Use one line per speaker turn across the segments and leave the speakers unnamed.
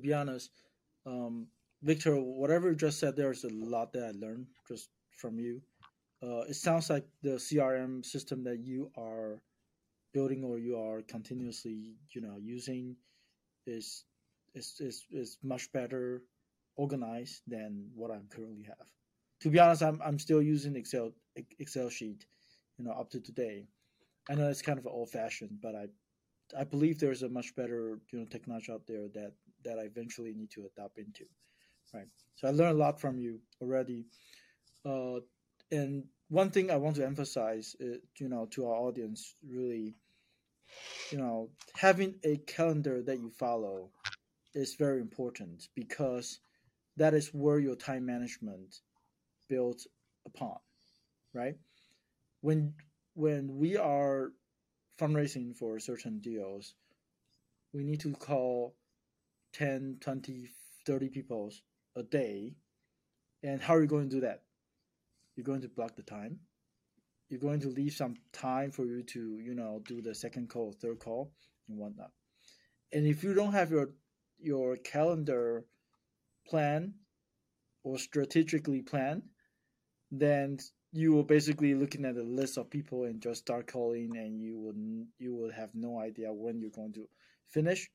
be honest, um, Victor, whatever you just said, there's a lot that I learned just from you. Uh, it sounds like the CRM system that you are building or you are continuously, you know, using is is is, is much better organized than what I currently have. To be honest, I'm I'm still using Excel Excel sheet, you know, up to today. I know it's kind of old fashioned, but I I believe there's a much better you know technology out there that that I eventually need to adopt into, right? So I learned a lot from you already, uh, and one thing I want to emphasize, uh, you know, to our audience, really, you know, having a calendar that you follow is very important because that is where your time management built upon, right? When when we are fundraising for certain deals, we need to call 10, 20, 30 people a day. And how are you going to do that? You're going to block the time. You're going to leave some time for you to, you know, do the second call, third call, and whatnot. And if you don't have your your calendar plan or strategically plan, then you will basically looking at a list of people and just start calling, and you will you will have no idea when you're going to finish.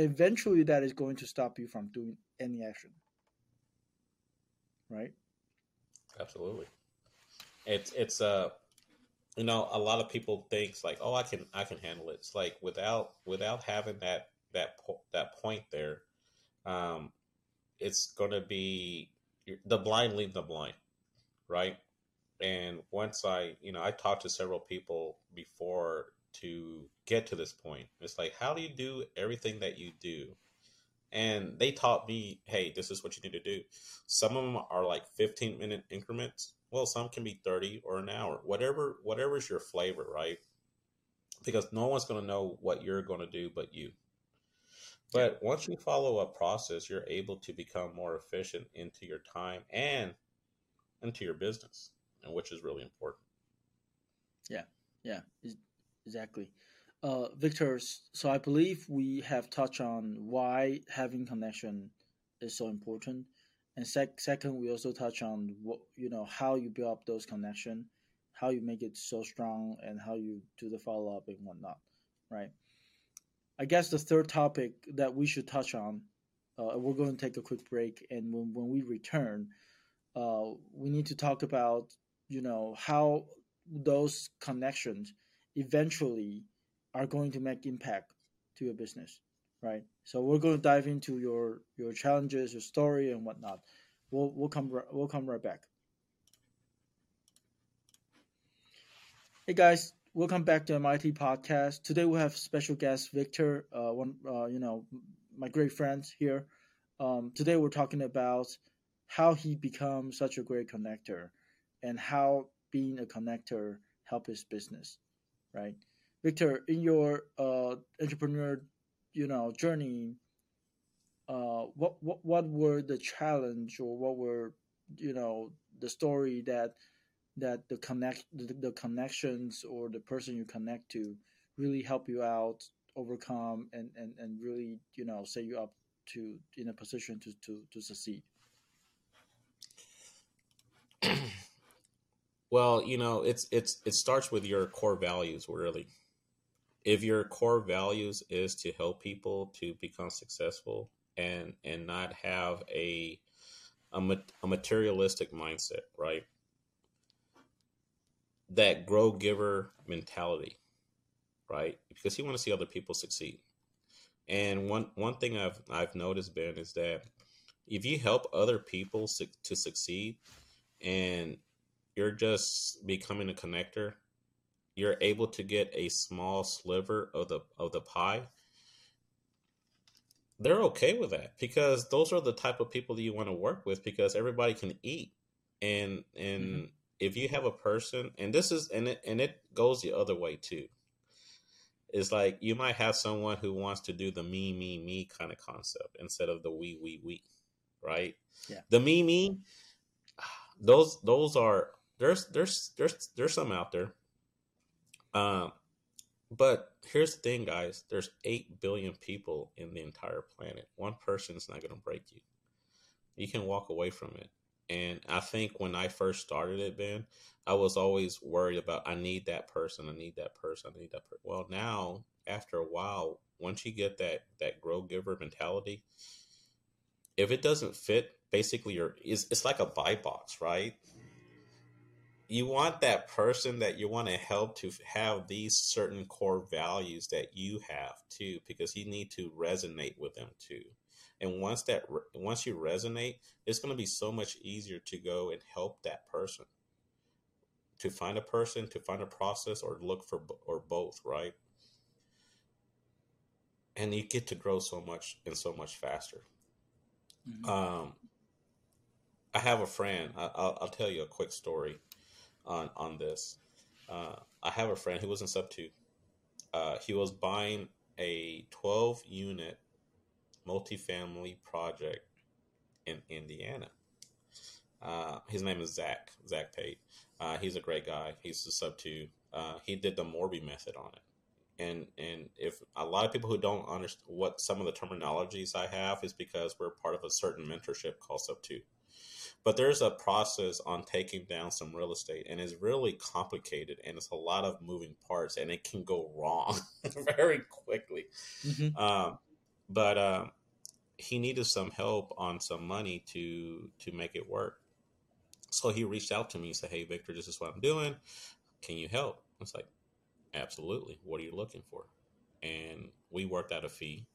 Eventually, that is going to stop you from doing any action. Right.
Absolutely. It's it's uh you know a lot of people thinks like oh I can I can handle it. It's like without without having that that po- that point there, um, it's going to be the blind lead the blind, right? And once I, you know, I talked to several people before to get to this point. It's like, how do you do everything that you do? And they taught me, hey, this is what you need to do. Some of them are like 15 minute increments. Well, some can be 30 or an hour, whatever, whatever's your flavor, right? Because no one's going to know what you're going to do but you. But once you follow a process, you're able to become more efficient into your time and into your business and which is really important.
Yeah, yeah, exactly. Uh, Victor, so I believe we have touched on why having connection is so important, and sec- second, we also touch on what you know how you build up those connection, how you make it so strong, and how you do the follow up and whatnot, right? I guess the third topic that we should touch on, uh, we're going to take a quick break, and when when we return, uh, we need to talk about you know how those connections eventually are going to make impact to your business right? So we're going to dive into your your challenges your story and whatnot. We'll we'll come we'll come right back. Hey guys. Welcome back to mit podcast. Today we have special guest victor uh, one uh, you know my great friends here. Um, today we're talking about how he becomes such a great connector and how being a connector help his business, right? Victor, in your uh, entrepreneur, you know, journey, uh, what what what were the challenge or what were you know the story that that the connect the, the connections or the person you connect to really help you out overcome and and, and really you know set you up to in a position to to, to succeed
Well, you know, it's it's it starts with your core values really. If your core values is to help people to become successful and and not have a a, a materialistic mindset, right? That grow giver mentality, right? Because you want to see other people succeed. And one one thing I've I've noticed, Ben, is that if you help other people su- to succeed, and you're just becoming a connector, you're able to get a small sliver of the of the pie. They're okay with that because those are the type of people that you want to work with because everybody can eat. And and mm-hmm. if you have a person and this is and it and it goes the other way too. It's like you might have someone who wants to do the me, me, me kind of concept instead of the we, we, we, right?
Yeah.
The me, me, those those are there's there's there's there's some out there. Um, But here's the thing, guys. There's eight billion people in the entire planet. One person is not going to break you. You can walk away from it. And I think when I first started it, Ben, I was always worried about I need that person, I need that person, I need that person. Well, now after a while, once you get that that grow giver mentality, if it doesn't fit, basically you're it's, it's like a buy box, right? You want that person that you want to help to have these certain core values that you have too, because you need to resonate with them too. And once that once you resonate, it's going to be so much easier to go and help that person to find a person, to find a process, or look for or both, right? And you get to grow so much and so much faster. Mm-hmm. Um, I have a friend. I, will I'll tell you a quick story on on this. Uh, I have a friend who was in Subto. Uh, he was buying a twelve unit multifamily project in Indiana. Uh, his name is Zach Zach Pate. Uh, he's a great guy. He's a Subto. Uh, he did the Morby method on it, and and if a lot of people who don't understand what some of the terminologies I have is because we're part of a certain mentorship called Subto. But there's a process on taking down some real estate, and it's really complicated, and it's a lot of moving parts, and it can go wrong very quickly. Mm-hmm. Um, but um, he needed some help on some money to to make it work. So he reached out to me and said, "Hey, Victor, this is what I'm doing. Can you help?" I was like, "Absolutely. What are you looking for?" And we worked out a fee,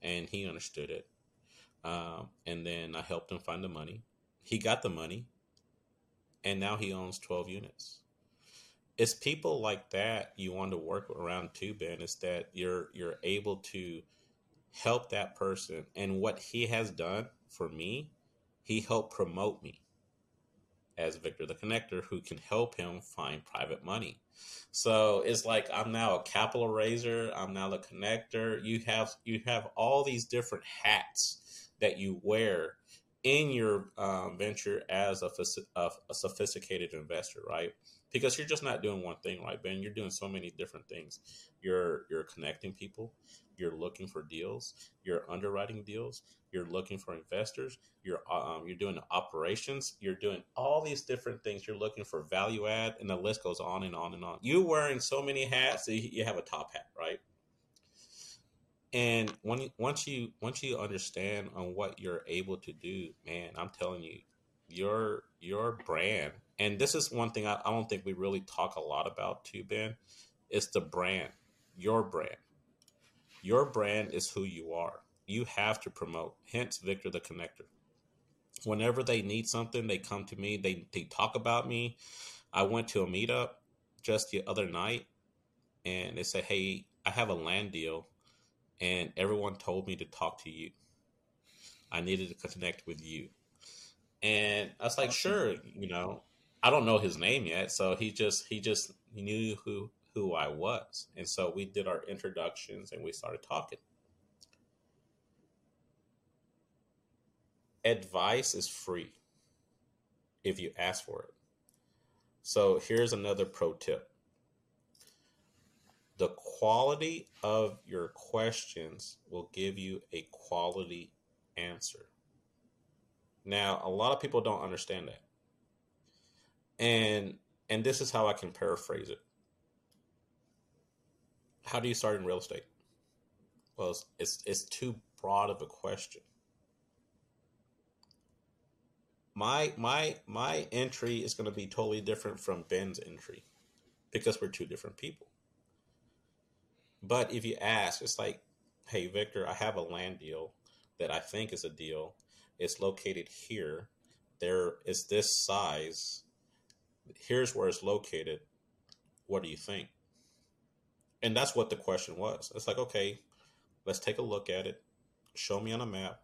and he understood it. Um, and then I helped him find the money. He got the money, and now he owns 12 units. It's people like that you want to work around too, Ben. Is that you're you're able to help that person. And what he has done for me, he helped promote me as Victor the Connector, who can help him find private money. So it's like I'm now a capital raiser. I'm now the connector. You have you have all these different hats that you wear in your um, venture as a, a, a sophisticated investor, right? Because you're just not doing one thing, right, Ben? You're doing so many different things. You're you're connecting people you're looking for deals, you're underwriting deals, you're looking for investors, you're um, you're doing operations, you're doing all these different things. You're looking for value add, and the list goes on and on and on. You're wearing so many hats, you have a top hat, right? And when once you once you understand on what you're able to do, man, I'm telling you, your your brand, and this is one thing I, I don't think we really talk a lot about too, Ben. It's the brand, your brand your brand is who you are. You have to promote. Hence, Victor the Connector. Whenever they need something, they come to me. They they talk about me. I went to a meetup just the other night, and they said, "Hey, I have a land deal, and everyone told me to talk to you. I needed to connect with you." And I was like, "Sure, you know." I don't know his name yet, so he just he just knew who who I was. And so we did our introductions and we started talking. Advice is free if you ask for it. So here's another pro tip the quality of your questions will give you a quality answer. Now, a lot of people don't understand that. And and this is how I can paraphrase it how do you start in real estate? Well, it's, it's, it's too broad of a question. My my my entry is going to be totally different from Ben's entry because we're two different people. But if you ask, it's like, hey, Victor, I have a land deal that I think is a deal. It's located here. There is this size. Here's where it's located. What do you think? And that's what the question was. It's like, okay, let's take a look at it. Show me on a map.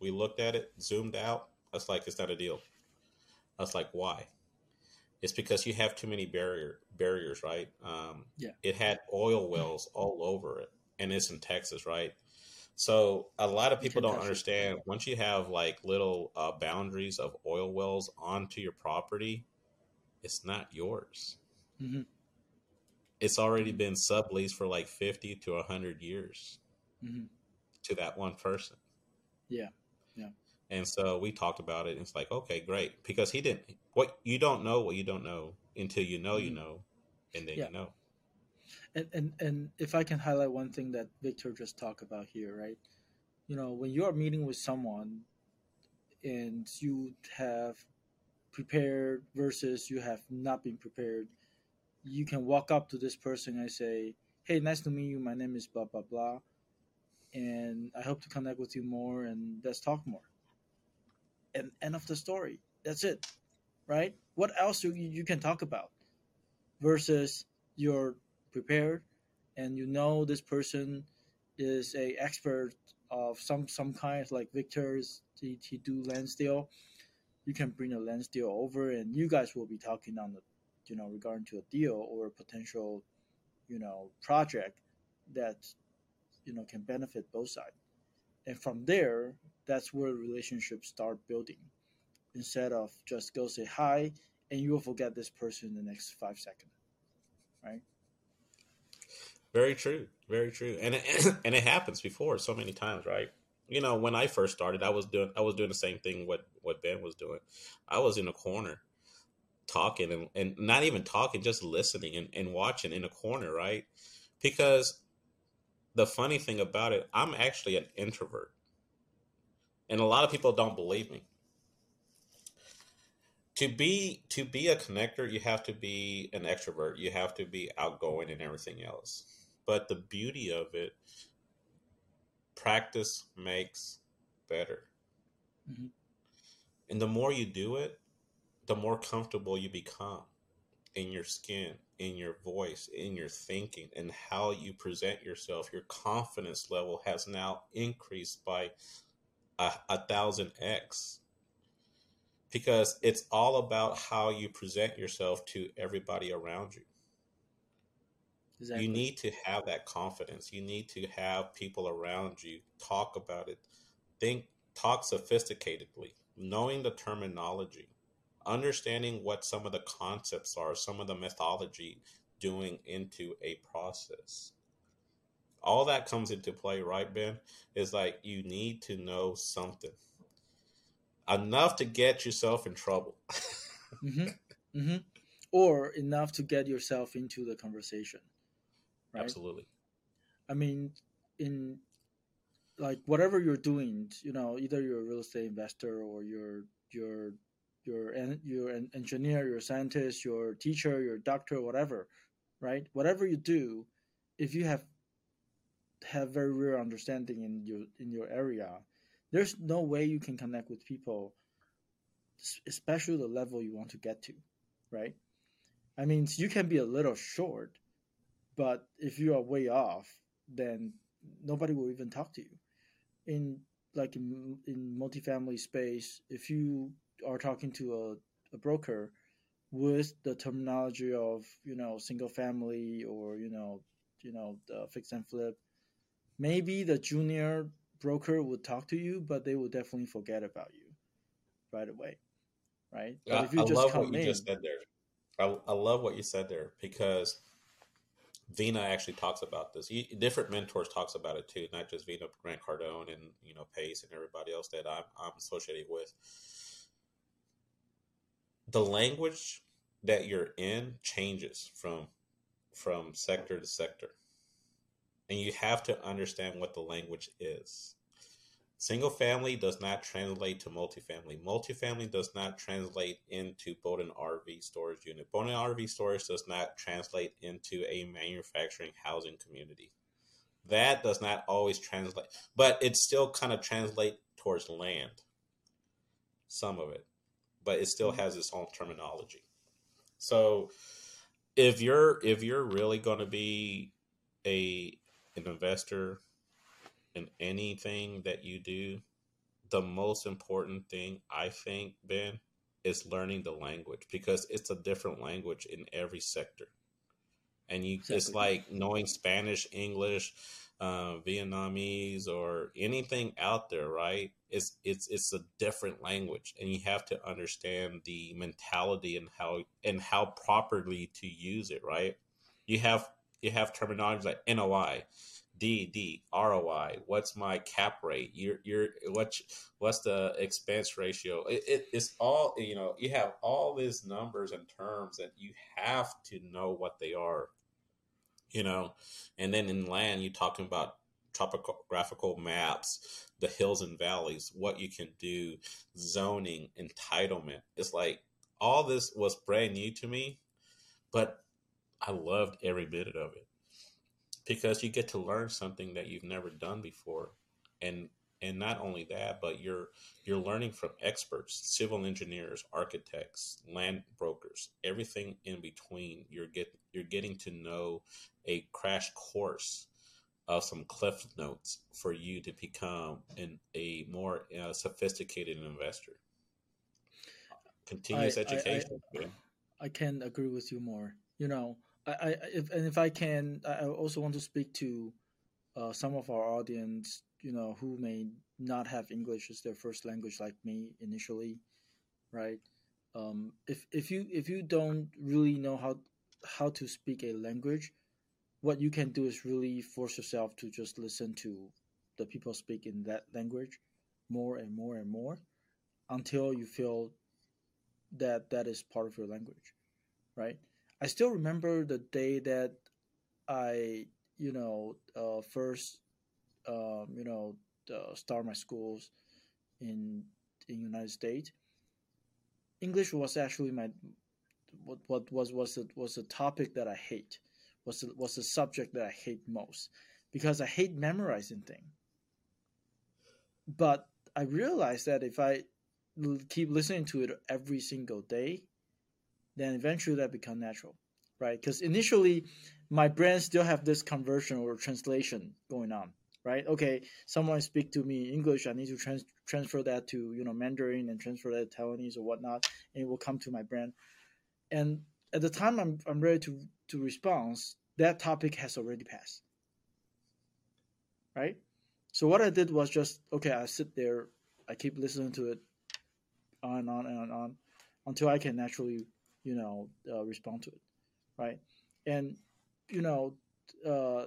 We looked at it, zoomed out. That's like, it's not a deal. Was like, why? It's because you have too many barrier barriers, right? Um, yeah. It had oil wells all over it, and it's in Texas, right? So a lot of people don't understand. Once you have like little uh, boundaries of oil wells onto your property, it's not yours. Mm-hmm it's already been subleased for like 50 to 100 years
Mhm.
to that one person.
Yeah.
And so we talked about it. And it's like, okay, great. Because he didn't, what you don't know, what you don't know until you know, you
Mhm.
know, and then
Yeah.
you know.
And, and and if I can highlight one thing that Victor just talked about here, right? You know, when you are meeting with someone and you have prepared versus you have not been prepared, you can walk up to this person and say, "Hey, nice to meet you. My name is blah blah blah, and I hope to connect with you more and let's talk more." And end of the story. That's it, right? What else you you can talk about? Versus you're prepared and you know this person is a expert of some some kind like Victor's he, he do lens deal you can bring a lens deal over and you guys will be talking on the you know regarding to a deal or a potential you know project that you know can benefit both sides and from there that's where relationships start building instead of just go say hi and you will forget this person in the next five seconds right
Very true. Very true. And it, and it happens before so many times, right? You know, when I first started, I was doing I was doing the same thing what what Ben was doing. I was in a corner talking and, and not even talking, just listening and, and watching in a corner, right? Because the funny thing about it, I'm actually an introvert. And a lot of people don't believe me. To be to be a connector, you have to be an extrovert. You have to be outgoing and everything else. But the beauty of it, practice makes better.
Mhm.
And the more you do it, the more comfortable you become in your skin, in your voice, in your thinking, and how you present yourself. Your confidence level has now increased by a, a thousand X because it's all about how you present yourself to everybody around you.
exactly
You need to have that confidence. You need to have people around you talk about it. Think, talk sophisticatedly, knowing the terminology, understanding what some of the concepts are, some of the mythology doing into a process. All that comes into play, right, Ben? Is like you need to know something enough to get yourself in trouble.
hmm hmm or enough to get yourself into the conversation right
Absolutely.
i mean in like whatever you're doing you know either you're a real estate investor or you're you're you're an engineer you're scientist you're teacher you're doctor whatever right? Whatever you do if you have have very real understanding in your in your area there's no way you can connect with people especially the level you want to get to right? I mean you can be a little short but if you are way off then nobody will even talk to you. In like in, in multifamily space if you are talking to a, a broker with the terminology of you know single family or you know you know the fix and flip maybe the junior broker would talk to you but they will definitely forget about you right away right but
I,
if you
I
just
love what you
in
just said there. I, I love what you said there because Vina actually talks about this. You, different mentors talks about it too, not just Vina Grant Cardone and you know Pace and everybody else that I'm, I'm associated with. The language that you're in changes from from sector to sector, and you have to understand what the language is. Single family does not translate to multifamily. Multifamily does not translate into boat RV storage unit. Boat RV storage does not translate into a manufacturing housing community. That does not always translate, but it still kind of translate towards land. Some of it, but it still has its own terminology. So, if you're if you're really going to be a an investor in anything that you do, the most important thing I think, Ben, is learning the language because it's a different language in every sector. And you, it's like knowing Spanish, English, uh, Vietnamese, or anything out there, right? It's it's it's a different language, and you have to understand the mentality and how and how properly to use it, right? you have you have terminology like NOI, D ROI. What's my cap rate? You're you're what's what's the expense ratio? It, it, it's all you know. You have all these numbers and terms that you have to know what they are. You know, and then in land, you're talking about topographical maps, the hills and valleys, what you can do, zoning, entitlement. It's like all this was brand new to me, but I loved every bit of it. Because you get to learn something that you've never done before. And and not only that but you're you're learning from experts civil engineers architects land brokers everything in between. You're get you're getting to know a crash course of some cliff notes for you to become an, a more uh, sophisticated investor. Continuous I, education
I, I, I can agree with you more. You know I, I if and if I can, I also want to speak to uh, some of our audience, you know, who may not have English as their first language, like me initially, right? Um, if if you if you don't really know how how to speak a language, what you can do is really force yourself to just listen to the people speak in that language more and more and more until you feel that that is part of your language, right? I still remember the day that I, you know, uh, first, um, you know, uh, start my schools in in United States. English was actually my what what was was a, was a topic that I hate was a, was the subject that I hate most because I hate memorizing things. But I realized that if I keep listening to it every single day, then eventually that become natural, right? Because initially, my brain still have this conversion or translation going on, right? Okay, someone speak to me English, I need to trans- transfer that to you know Mandarin and transfer that to Taiwanese or whatnot, and it will come to my brain. And at the time I'm I'm ready to to respond, that topic has already passed, right? So what I did was just okay, I sit there, I keep listening to it on and on and on, until I can naturally you know uh, respond to it. Right? And you know uh,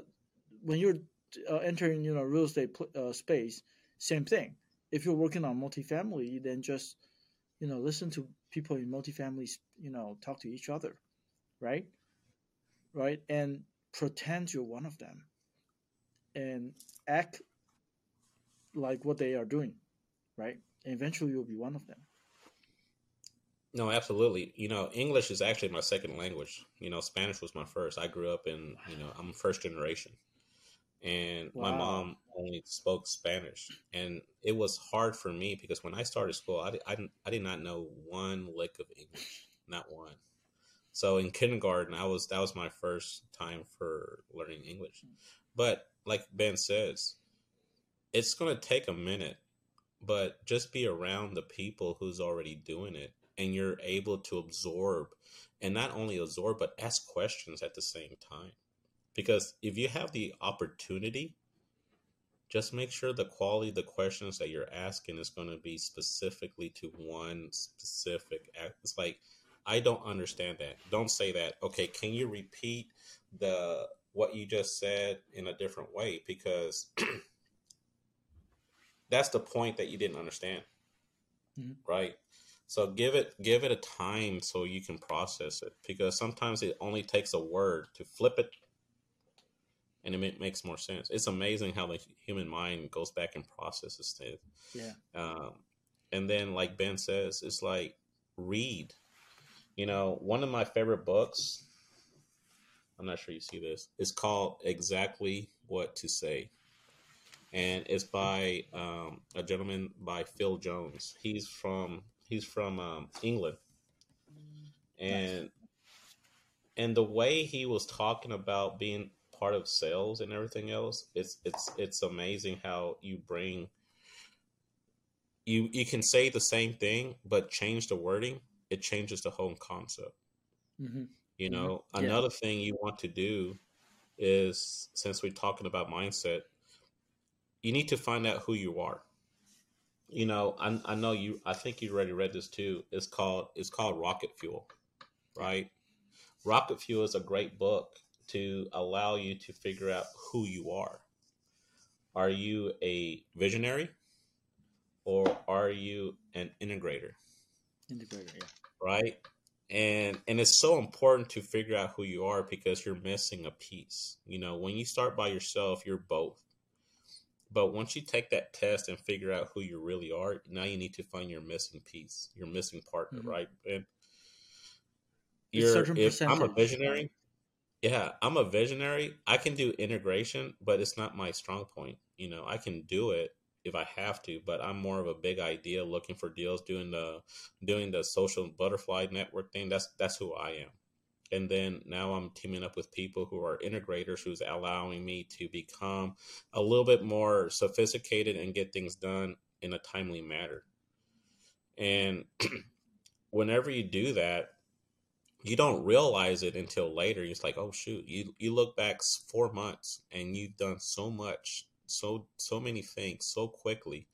when you're uh, entering you know real estate uh, space same thing. If you're working on multifamily then just you know listen to people in multifamilies you know talk to each other. Right right and pretend you're one of them and act like what they are doing right and eventually you'll be one of them
no, absolutely. You know, English is actually my second language. You know, Spanish was my first. I grew up in, you know, I'm first generation. And wow. my mom only spoke Spanish. And it was hard for me because when I started school, I, I, I did not know one lick of English, not one. So in kindergarten, I was that was my first time for learning English. But like Ben says, it's going to take a minute, but just be around the people who's already doing it and you're able to absorb and not only absorb but ask questions at the same time because if you have the opportunity just make sure the quality of the questions that you're asking is going to be specifically to one specific act. it's like i don't understand that don't say that okay can you repeat the what you just said in a different way because that's the point that you didn't understand mm-hmm. right so give it give it a time so you can process it because sometimes it only takes a word to flip it and it makes more sense. It's amazing how the human mind goes back and processes things.
Yeah.
Um, and then, like Ben says, it's like read. You know, one of my favorite books. I'm not sure you see this. It's called Exactly What to Say, and it's by um, a gentleman by Phil Jones. He's from He's from um, England, and nice. and the way he was talking about being part of sales and everything else, it's it's it's amazing how you bring you you can say the same thing but change the wording. It changes the whole concept. Mm-hmm. You know, mm-hmm. another yeah. thing you want to do is since we're talking about mindset, you need to find out who you are you know, I, I know you. I think you already read this too. It's called it's called Rocket Fuel, right? Rocket Fuel is a great book to allow you to figure out who you are. Are you a visionary or are you an integrator?
Integrator, yeah.
Right? And and it's so important to figure out who you are because you're missing a piece. You know, when you start by yourself, you're both. But once you take that test and figure out who you really are, now you need to find your missing piece, your missing partner, mm-hmm. right? And you're, if I'm a visionary, yeah, I'm a visionary. I can do integration, but it's not my strong point. You know, I can do it if I have to, but I'm more of a big idea looking for deals, doing the doing the social butterfly network thing. That's that's who I am. And then now I'm teaming up with people who are integrators who's allowing me to become a little bit more sophisticated and get things done in a timely manner. And whenever you do that, you don't realize it until later. It's like, oh shoot, you you look back four months and you've done so much, so so many things so quickly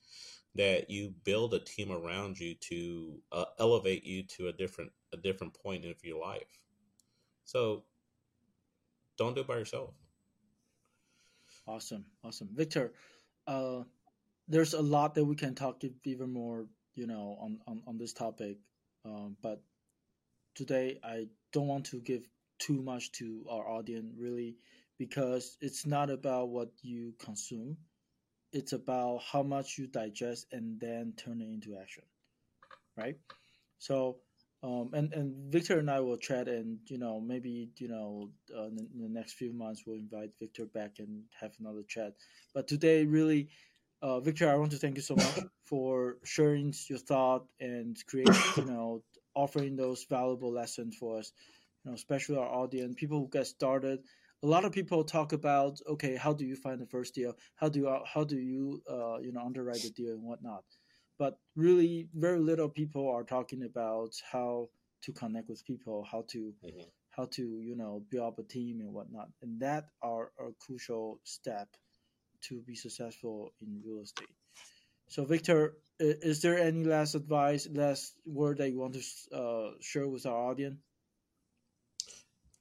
that you build a team around you to uh, elevate you to a different a different point of your life. So don't do it by yourself.
Awesome, awesome, Victor. Uh, there's a lot that we can talk even more, you know, on on, on this topic. Um, but today I don't want to give too much to our audience really because it's not about what you consume it's about how much you digest and then turn it into action right so um, and and Victor and I will chat, and you know maybe you know uh, in, the next few months we'll invite Victor back and have another chat. But today, really, uh, Victor, I want to thank you so much for sharing your thought and creating you know offering those valuable lessons for us, you know, especially our audience, people who get started. A lot of people talk about, okay, how do you find the first deal? How do you, how do you, uh, you know, underwrite the deal and whatnot? But really, very little people are talking about how to connect with people, how to, mm-hmm. how to, you know, build up a team and whatnot. And that are a crucial step to be successful in real estate. So, Victor, is there any last advice, last word that you want to uh, share with our audience?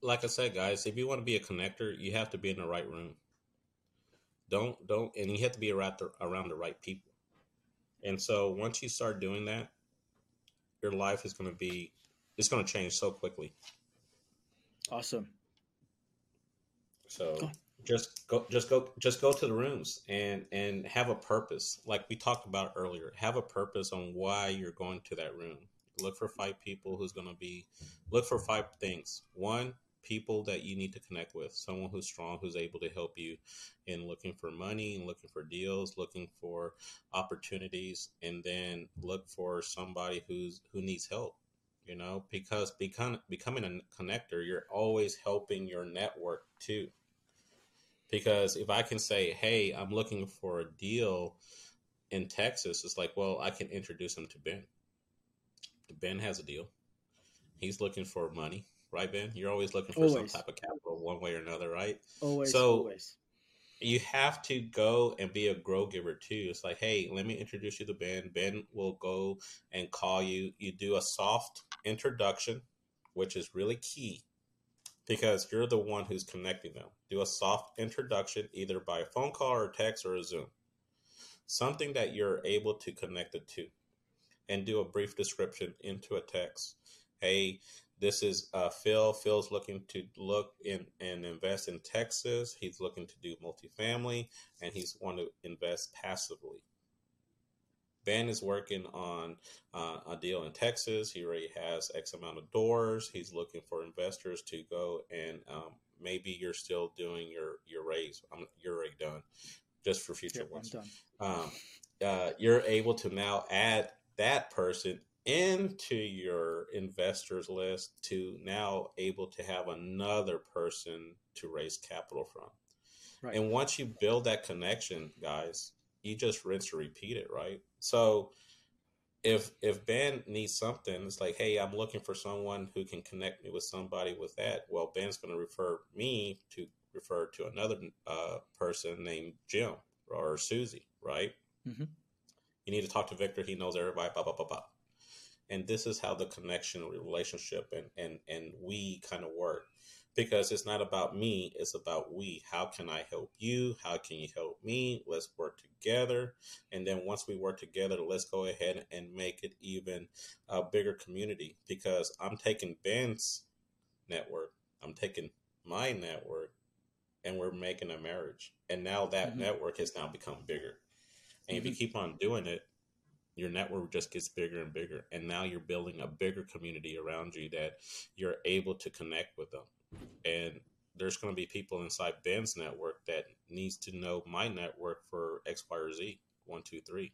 Like I said, guys, if you want to be a connector, you have to be in the right room. Don't don't, and you have to be around the, around the right people. And so, once you start doing that, your life is going to be it's going to change so quickly.
Awesome.
So just go just go just go to the rooms and and have a purpose like we talked about earlier have a purpose on why you're going to that room look for five people who's going to be look for five things one people that you need to connect with someone who's strong who's able to help you in looking for money and looking for deals looking for opportunities and then look for somebody who's who needs help you know because become, becoming a connector you're always helping your network too because if I can say, "Hey, I'm looking for a deal in Texas," it's like, well, I can introduce him to Ben. Ben has a deal. He's looking for money, right, Ben? You're always looking for always. some type of capital, one way or another, right?
Always. So always.
you have to go and be a grow giver too. It's like, hey, let me introduce you to Ben. Ben will go and call you. You do a soft introduction, which is really key because you're the one who's connecting them. Do a soft introduction either by a phone call or text or a Zoom. Something that you're able to connect it to. And do a brief description into a text. Hey, this is uh, Phil. Phil's looking to look in and invest in Texas. He's looking to do multifamily and he's want to invest passively. Ben is working on uh, a deal in Texas. He already has X amount of doors. He's looking for investors to go and um, maybe you're still doing your your raise. I'm, you're already done, just for future yep, ones. Um, uh, you're able to now add that person into your investors list to now able to have another person to raise capital from. Right. And once you build that connection, guys, you just rinse and repeat it, right? So if if Ben needs something, it's like, hey, I'm looking for someone who can connect me with somebody with that. Well, Ben's going to refer me to refer to another uh, person named Jim or Susie, right? Mm-hmm. You need to talk to Victor. He knows everybody. Blah blah blah blah. And this is how the connection, relationship, and and and we kind of work. because it's not about me it's about we how can i help you how can you help me let's work together and then once we work together let's go ahead and make it even a bigger community because i'm taking ben's network i'm taking my network and we're making a marriage and now that mm-hmm. network has now become bigger and mm-hmm. if you mm-hmm. keep on doing it your network just gets bigger and bigger and now you're building a bigger community around you that you're able to connect with them. And there's going to be people inside ben's network that needs to know my network for x y or z. One two three.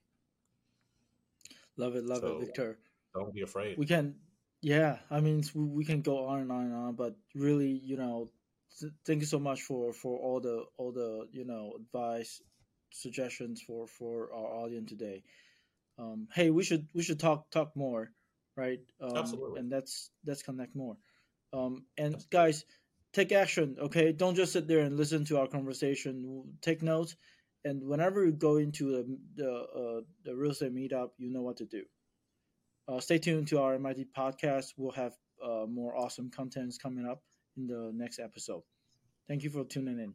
Love it love so, it victor.
don't be afraid.
We can yeah i mean we can go on and on and on but really you know thank you so much for for all the all the you know advice suggestions for for our audience today um, hey, we should we should talk talk more, right? Um,
Absolutely.
And let's let's connect more. Um, and guys, take action. Okay, don't just sit there and listen to our conversation. Take notes, and whenever you go into the the, uh, the real estate meetup, you know what to do. Uh, stay tuned to our MIT podcast. We'll have uh, more awesome contents coming up in the next episode. Thank you for tuning in.